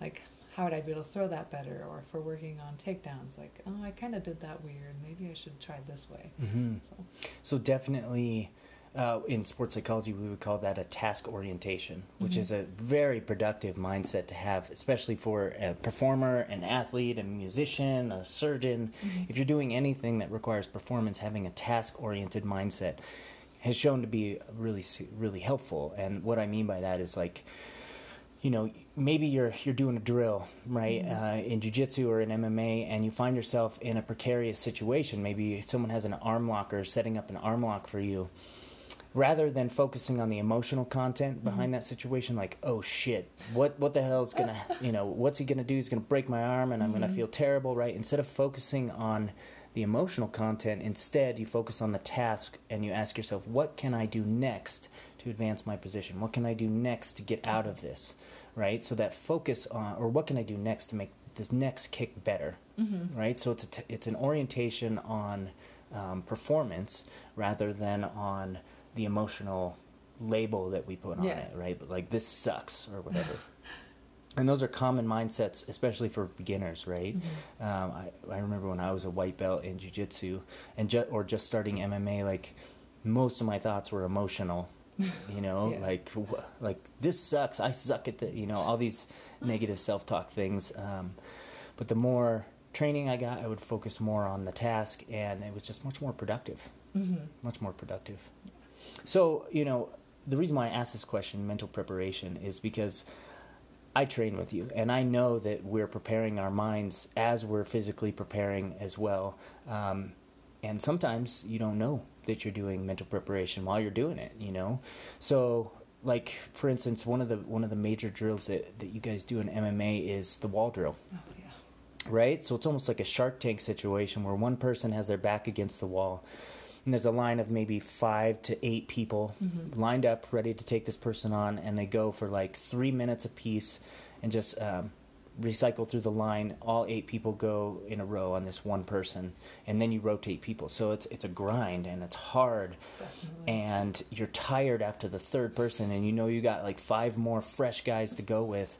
like how would I be able to throw that better? Or for working on takedowns, like oh I kind of did that weird. Maybe I should try this way. Mm-hmm. So So definitely, uh, in sports psychology, we would call that a task orientation, which Mhm. is a very productive mindset to have, especially for a performer, an athlete, a musician, a surgeon. Mhm. If you're doing anything that requires performance, having a task-oriented mindset has shown to be really, really helpful. And what I mean by that is like. You know, maybe you're you're doing a drill, right, Mhm. uh, in jujitsu or in MMA, and you find yourself in a precarious situation. Maybe someone has an arm locker, setting up an arm lock for you rather than focusing on the emotional content behind that situation like oh shit what what the hell's gonna you know what's he gonna do he's gonna break my arm and i'm gonna Mhm. feel terrible right instead of focusing on the emotional content instead you focus on the task and you ask yourself what can i do next to advance my position what can i do next to get out of this right so that focus on or what can i do next to make this next kick better Mm-hmm. right? So it's a t- it's an orientation on um, performance rather than on the emotional label that we put on Yeah. it, right? But like this sucks or whatever. and those are common mindsets, especially for beginners, right? Mm-hmm. Um, I, I remember when I was a white belt in jiu-jitsu and ju- or just starting MMA, like most of my thoughts were emotional. You know, Yeah. like wh- like this sucks. I suck at the you know all these negative self-talk things. Um, but the more training I got, I would focus more on the task, and it was just much more productive. Mm-hmm. Much more productive. So, you know, the reason why I asked this question, mental preparation, is because I train with you, and I know that we're preparing our minds as we're physically preparing as well. Um, and sometimes you don't know that you're doing mental preparation while you're doing it, you know? So, like for instance, one of the one of the major drills that, that you guys do in MMA is the wall drill Oh yeah. right? So it's almost like a Shark Tank situation where one person has their back against the wall, and there's a line of maybe five to eight people Mhm. lined up, ready to take this person on, and they go for like three minutes apiece, and just um, recycle through the line. All eight people go in a row on this one person, and then you rotate people. So it's it's a grind and it's hard Definitely. and you're tired after the third person and you know you got like five more fresh guys to go with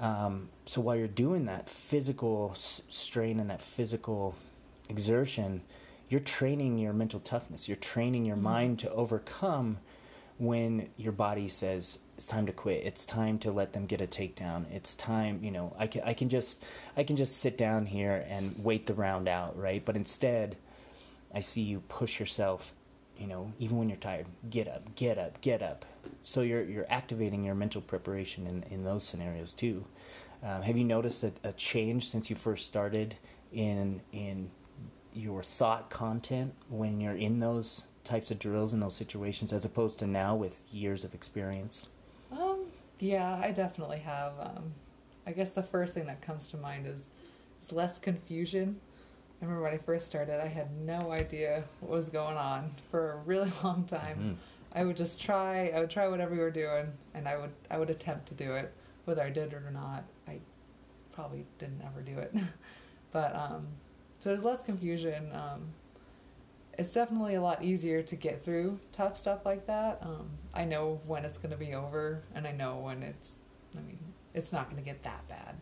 um, so while you're doing that physical s- strain and that physical exertion you're training your mental toughness. You're training your Mhm. mind to overcome when your body says it's time to quit. It's time to let them get a takedown. It's time you know i can i can just i can just sit down here and wait the round out right? But instead i see you push yourself you know even when you're tired get up get up get up. So you're you're activating your mental preparation in in those scenarios too. Um, have you noticed a, a change since you first started in in your thought content when you're in those types of drills in those situations as opposed to now with years of experience Um, yeah, I definitely have. Um, I guess the first thing that comes to mind is, is less confusion. I remember when I first started, I had no idea what was going on for a really long time. Mhm. I would just try. I would try whatever we were doing, and I would I would attempt to do it, whether I did it or not. I probably didn't ever do it, but um, so there's less confusion. Um, it's definitely a lot easier to get through tough stuff like that. Um, I know when it's going to be over, and I know when it's. I mean, it's not going to get that bad.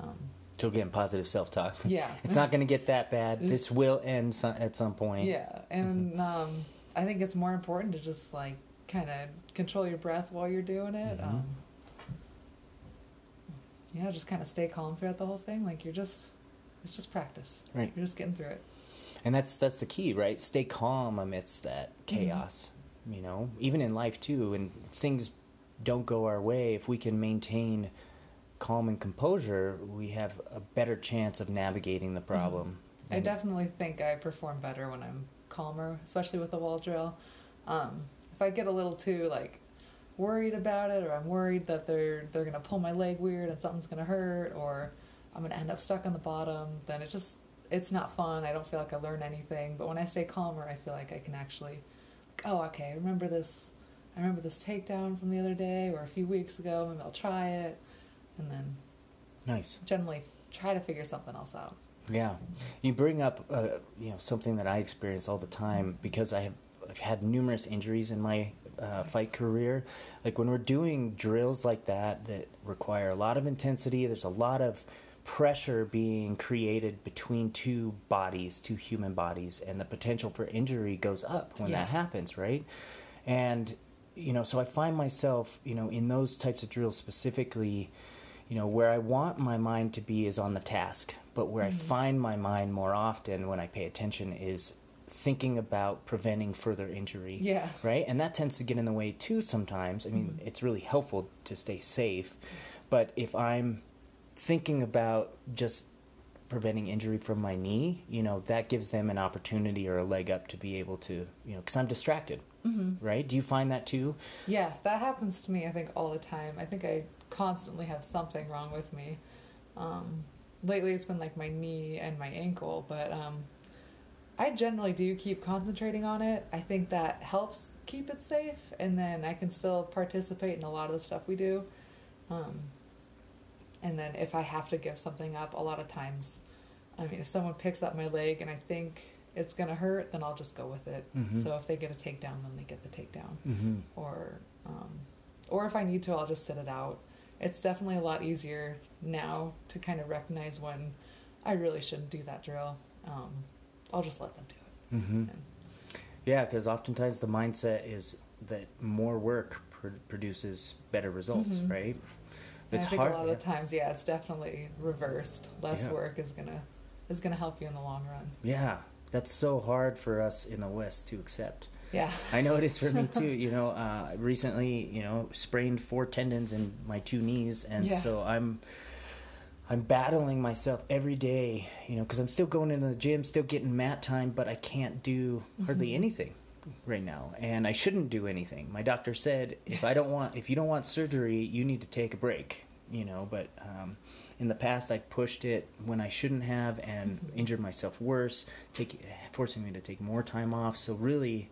Um, so again positive self-talk yeah, it's not going to get that bad It's- this will end at some point Yeah, and um, I think it's more important to just like kind of control your breath while you're doing it. Mhm. Um, yeah, just kind of stay calm throughout the whole thing. Like you're just, it's just practice. Right. You're just getting through it. and that's that's the key right stay calm amidst that chaos you know, even in life too, and things don't go our way, if we can maintain calm and composure, we have a better chance of navigating the Mm-hmm. problem. I definitely think I perform better when I'm calmer, especially with the wall drill. Um, if I get a little too like worried about it, or I'm worried that they're they're gonna pull my leg weird and something's gonna hurt, or I'm gonna end up stuck on the bottom, then it just it's not fun. I don't feel like I learn anything. But when I stay calmer, I feel like I can actually, oh, okay, I remember this. I remember this takedown from the other day or a few weeks ago. Maybe I'll try it, and then Nice. generally try to figure something else out. Yeah, you bring up uh, you know something that I experience all the time because I have I've had numerous injuries in my uh, fight career. Like when we're doing drills like that that require a lot of intensity, there's a lot of pressure being created between two bodies, two human bodies, and the potential for injury goes up when Yeah. that happens, right? And you know, so I find myself, you know, in those types of drills specifically, you know, where I want my mind to be is on the task, but where I mm-hmm. find my mind more often when I pay attention is thinking about preventing further injury. Yeah. Right? And that tends to get in the way too sometimes. I mean, mm-hmm. it's really helpful to stay safe, mm-hmm. but if I'm thinking about just preventing injury from my knee, you know, that gives them an opportunity or a leg up to be able to, you know, because I'm distracted, Mm-hmm. right? Do you find that too? Yeah, that happens to me, I think, all the time. I think I constantly have something wrong with me. Um, lately, it's been like my knee and my ankle, but um, I generally do keep concentrating on it. I think that helps keep it safe, and then I can still participate in a lot of the stuff we do. Um, and then if I have to give something up, a lot of times, I mean, if someone picks up my leg and I think it's gonna hurt, then I'll just go with it. Mhm. So if they get a takedown, then they get the takedown Mm-hmm. or um, or if I need to, I'll just sit it out. It's definitely a lot easier now to kind of recognize when I really shouldn't do that drill. Um, I'll just let them do it. Mm-hmm. And- Yeah, because oftentimes the mindset is that more work pr- produces better results, Mhm. right? It's I think hard. a lot of the times, yeah, it's definitely reversed. Less Yeah. work is gonna is gonna help you in the long run. Yeah, that's so hard for us in the West to accept. Yeah. I know it is for me too. You know, uh, recently, you know, sprained four tendons in my two knees, and Yeah. so I'm, I'm battling myself every day. You know, because I'm still going into the gym, still getting mat time, but I can't do hardly Mhm. anything right now, and I shouldn't do anything. My doctor said if I don't want, if you don't want surgery, you need to take a break. You know, but um, in the past I pushed it when I shouldn't have, and Mhm. injured myself worse, take, forcing me to take more time off. So really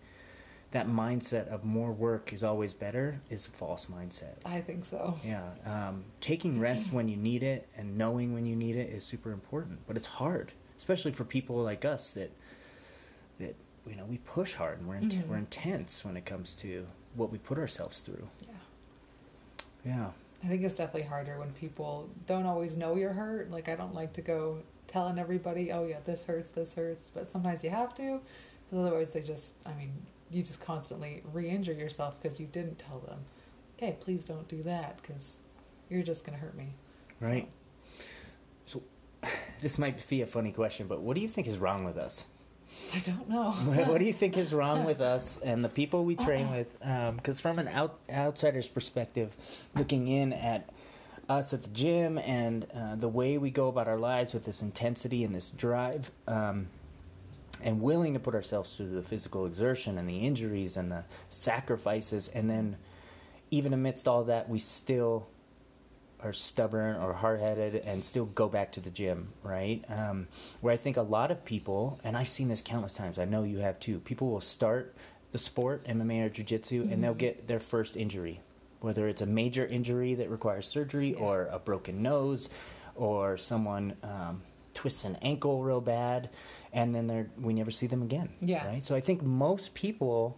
that mindset of more work is always better is a false mindset. I think so. Yeah, um, taking rest when you need it and knowing when you need it is super important, but it's hard, especially for people like us that you know we push hard and we're in, Mhm. we're intense when it comes to what we put ourselves through. Yeah. Yeah, I think it's definitely harder when people don't always know you're hurt. Like I don't like to go telling everybody, "Oh yeah, this hurts, this hurts," but sometimes you have to, because otherwise they just, I mean, you just constantly re-injure yourself because you didn't tell them, "Okay, please don't do that," because you're just gonna hurt me. So, right. So this might be a funny question, but what do you think is wrong with us? I don't know. what do you think is wrong with us and the people we train with? Because from an out, outsider's perspective, looking in at us at the gym and uh, the way we go about our lives with this intensity and this drive, um, and willing to put ourselves through the physical exertion and the injuries and the sacrifices, and then even amidst all that, we still are stubborn or hard-headed and still go back to the gym, right? Um, where I think a lot of people, and I've seen this countless times. I know you have too. People will start the sport, MMA or jiu-jitsu, and they'll Mhm. get their first injury, whether it's a major injury that requires surgery Yeah. or a broken nose, or someone um, twists an ankle real bad, and then they're we never see them again. Yeah. Right. So I think most people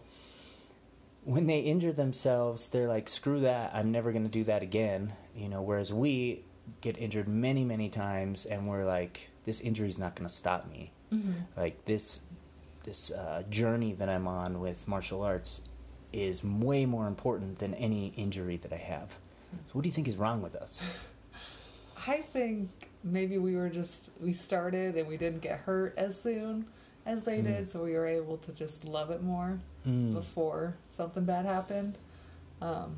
when they injure themselves, they're like, "Screw that! I'm never going to do that again." You know. Whereas we get injured many, many times, and we're like, "This injury is not going to stop me." hmm Like this, this uh, journey that I'm on with martial arts is way more important than any injury that I have. So, what do you think is wrong with us? I think maybe we were just we started and we didn't get hurt as soon, as they Mm. did, so we were able to just love it more Mm. before something bad happened. Um,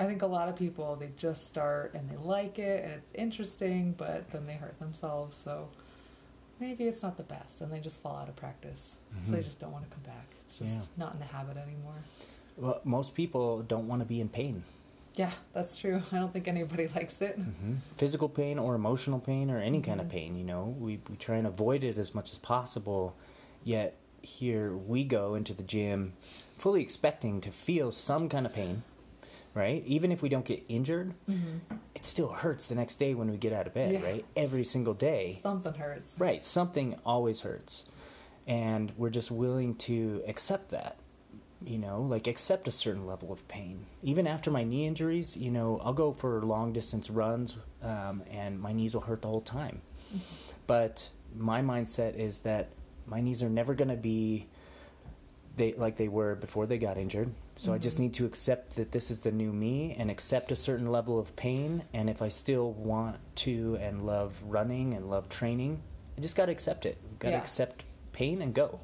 I think a lot of people they just start and they like it and it's interesting, but then they hurt themselves. So maybe it's not the best, and they just fall out of practice. So they Mhm. just don't want to come back. It's just Yeah. not in the habit anymore. Well, most people don't want to be in pain. Yeah, that's true. I don't think anybody likes it. hmm Physical pain or emotional pain or any kind of pain, you know, we, we try and avoid it as much as possible. Yet here we go into the gym fully expecting to feel some kind of pain, right? Even if we don't get injured, Mm-hmm. it still hurts the next day when we get out of bed, Yeah. right? Every single day. Something hurts. Right, something always hurts. And we're just willing to accept that. You know, like accept a certain level of pain. Even after my knee injuries, you know, I'll go for long distance runs um, and my knees will hurt the whole time. But my mindset is that my knees are never going to be they like they were before they got injured. So I just Mhm. need to accept that this is the new me and accept a certain level of pain. And if I still want to and love running and love training, I just got to accept it. Got to Yeah. accept pain and go.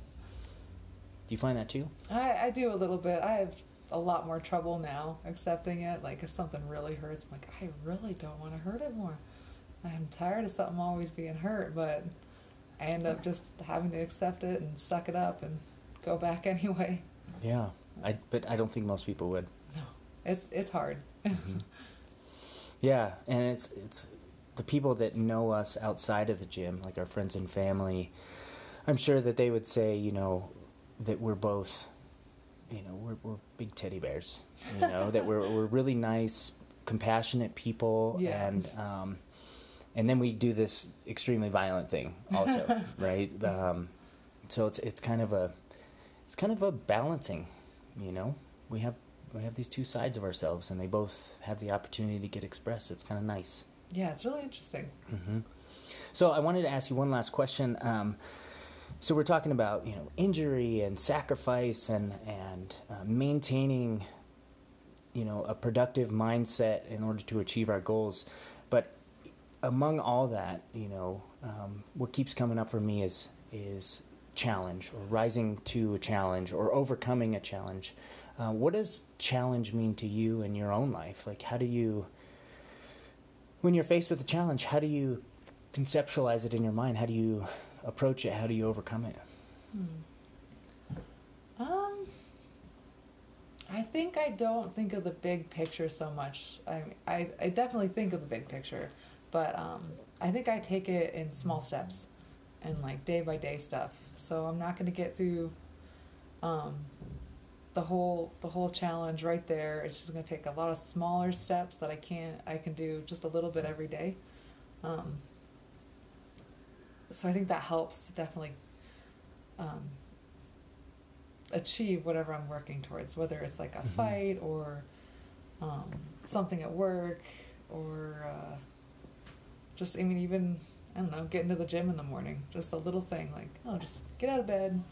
Do you find that too? I, I do a little bit. I have a lot more trouble now accepting it. Like if something really hurts, I'm like, I really don't want to hurt it more. I'm tired of something always being hurt, but I end up just having to accept it and suck it up and go back anyway. Yeah. I but I don't think most people would. No, it's it's hard. Mhm. Yeah, and it's it's the people that know us outside of the gym, like our friends and family. I'm sure that they would say, you know, that we're both, you know, we're we're big teddy bears. You know, that we're we're really nice, compassionate people, Yeah. and um, and then we do this extremely violent thing also, right? Um, so it's it's kind of a it's kind of a balancing, you know. We have we have these two sides of ourselves, and they both have the opportunity to get expressed. It's kind of nice. yeah, it's really interesting. hmm So I wanted to ask you one last question. Um, so we're talking about you know injury and sacrifice and and uh, maintaining you know a productive mindset in order to achieve our goals, but among all that, you know, um, what keeps coming up for me is is challenge or rising to a challenge or overcoming a challenge. Uh, what does challenge mean to you in your own life? Like, how do you, when you're faced with a challenge, how do you conceptualize it in your mind? How do you approach it? How do you overcome it? Hmm. Um, I think I don't think of the big picture so much. I I, I definitely think of the big picture, but um, I think I take it in small steps, and like day by day stuff. So I'm not going to get through, um, the whole the whole challenge right there. It's just going to take a lot of smaller steps that I can't I can do just a little bit every day. Um, so I think that helps definitely um, achieve whatever I'm working towards, whether it's like a Mhm. fight or um, something at work or uh, just, I mean, even, I don't know, getting to the gym in the morning. Just a little thing like, oh, just get out of bed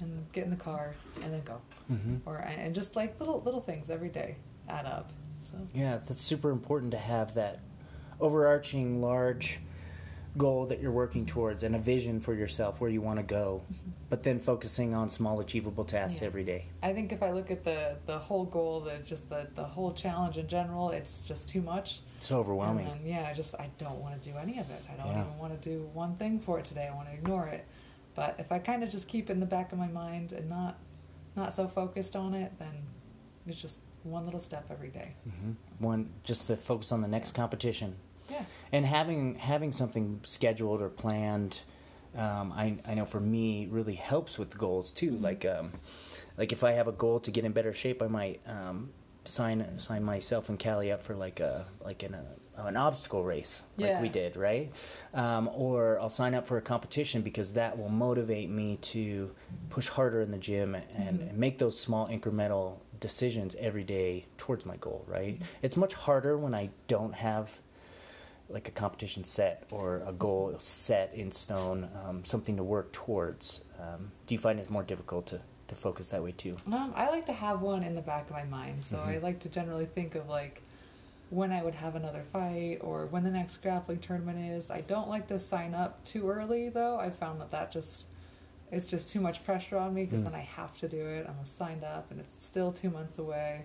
and get in the car and then go. Mm-hmm. Or, and just like little, little things every day add up. So, Yeah, that's super important to have that overarching large goal that you're working towards and a vision for yourself where you want to go, but then focusing on small achievable tasks Yeah. every day. I think if I look at the, the whole goal, the just the, the whole challenge in general, it's just too much. It's overwhelming. And then, yeah, I just I don't want to do any of it. I don't Yeah. even want to do one thing for it today. I want to ignore it. But if I kind of just keep it in the back of my mind and not not so focused on it, then it's just one little step every day. hmm One, just to focus on the next competition, Yeah. and having having something scheduled or planned. Um, I I know for me really helps with goals too. Mhm. Like um, like if I have a goal to get in better shape, I might um, sign sign myself and Callie up for like a like an uh, an obstacle race like Yeah. we did, right? Um, or I'll sign up for a competition because that will motivate me to push harder in the gym and, Mhm. and make those small incremental decisions every day towards my goal, right? Mhm. It's much harder when I don't have like a competition set or a goal set in stone, um, something to work towards. Um, do you find it's more difficult to, to focus that way too? Um, I like to have one in the back of my mind. So I Mhm. like to generally think of like when I would have another fight or when the next grappling tournament is. I don't like to sign up too early though. I found that that just it's just too much pressure on me because Mm. then I have to do it. I'm signed up and it's still two months away.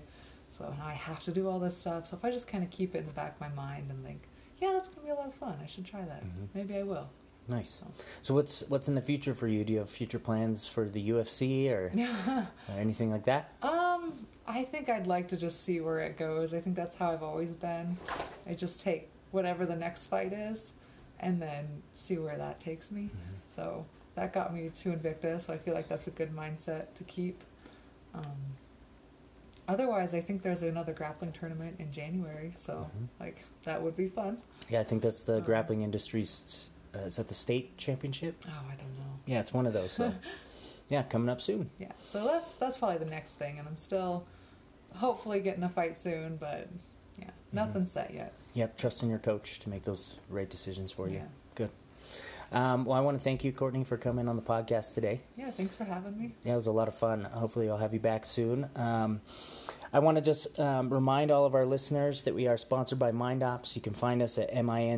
So now I have to do all this stuff. So if I just kind of keep it in the back of my mind and think, yeah, that's going to be a lot of fun. I should try that. Mhm. Maybe I will. Nice. So what's what's in the future for you? Do you have future plans for the UFC or, or anything like that? Um, I think I'd like to just see where it goes. I think that's how I've always been. I just take whatever the next fight is and then see where that takes me. So that got me to Invicta, so I feel like that's a good mindset to keep. Um, otherwise, I think there's another grappling tournament in January, so Mhm. like that would be fun. Yeah, I think that's the Um, Grappling Industries. Uh, is that the state championship? Oh, I don't know. Yeah, it's one of those. So, yeah, coming up soon. Yeah, so that's that's probably the next thing, and I'm still hopefully getting a fight soon, but yeah, nothing's set yet. Yep, trusting your coach to make those right decisions for you. Yeah. Um, well, I want to thank you, Courtney, for coming on the podcast today. Yeah, thanks for having me. Yeah, it was a lot of fun. Hopefully, I'll have you back soon. Um, I want to just um, remind all of our listeners that we are sponsored by MindOps. You can find us at mind-ops.com.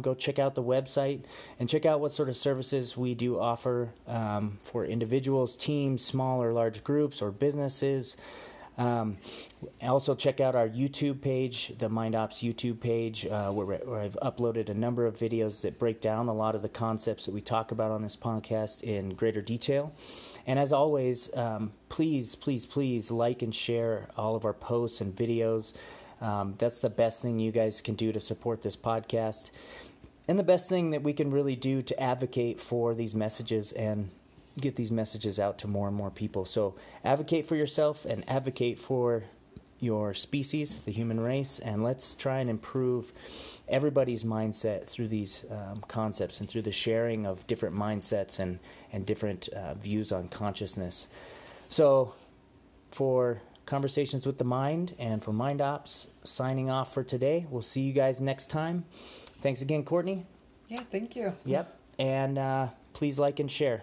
Go check out the website and check out what sort of services we do offer um, for individuals, teams, small or large groups, or businesses. Um, also, check out our YouTube page, the MindOps YouTube page, uh, where, where I've uploaded a number of videos that break down a lot of the concepts that we talk about on this podcast in greater detail. And as always, um, please, please, please like and share all of our posts and videos. Um, that's the best thing you guys can do to support this podcast. And the best thing that we can really do to advocate for these messages and get these messages out to more and more people. So advocate for yourself and advocate for your species, the human race, and let's try and improve everybody's mindset through these um, concepts and through the sharing of different mindsets and, and different uh, views on consciousness. So, for Conversations with the Mind and for Mind Ops, signing off for today. We'll see you guys next time. Thanks again, Courtney. Yeah, thank you. Yep. And uh, please like and share.